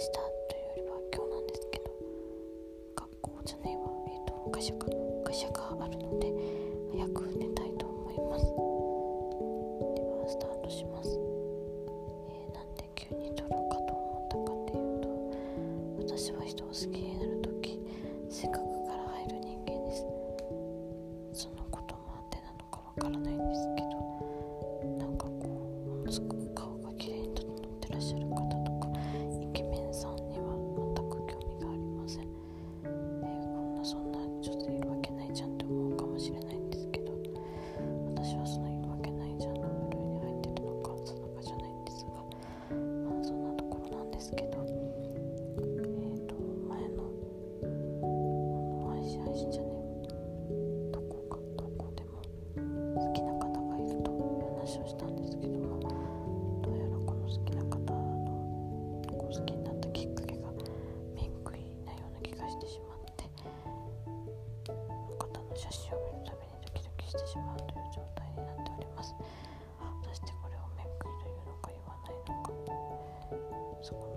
日というよりは今日なんですけど学校じゃねえわえっ、と会社か会社があるので早く寝たいと思います。ではスタートします、えーなんで急に撮ろうかと思ったかっていうと私は人を好きになる時性格から入る人間です。そのこともあってなのかわからないんですけどなんかこうものすごく顔が綺麗に整ってらっしゃる方女性いるわけないじゃんって思うかもしれないんですけど私はそのいるわけないじゃんの部類に入ってるのか定かじゃないんですがまあそんなところなんですけどえっ、と前のあの配信配信じゃねえどこかどこでも好きな方がいるという話をしたんですけどもどうやらこの好きな方の好きになったきっかけが面食いなような気がしてしまって。写真を見るたびにドキドキしてしまうという状態になっております。果たしてこれを面食いというのか言わないのか。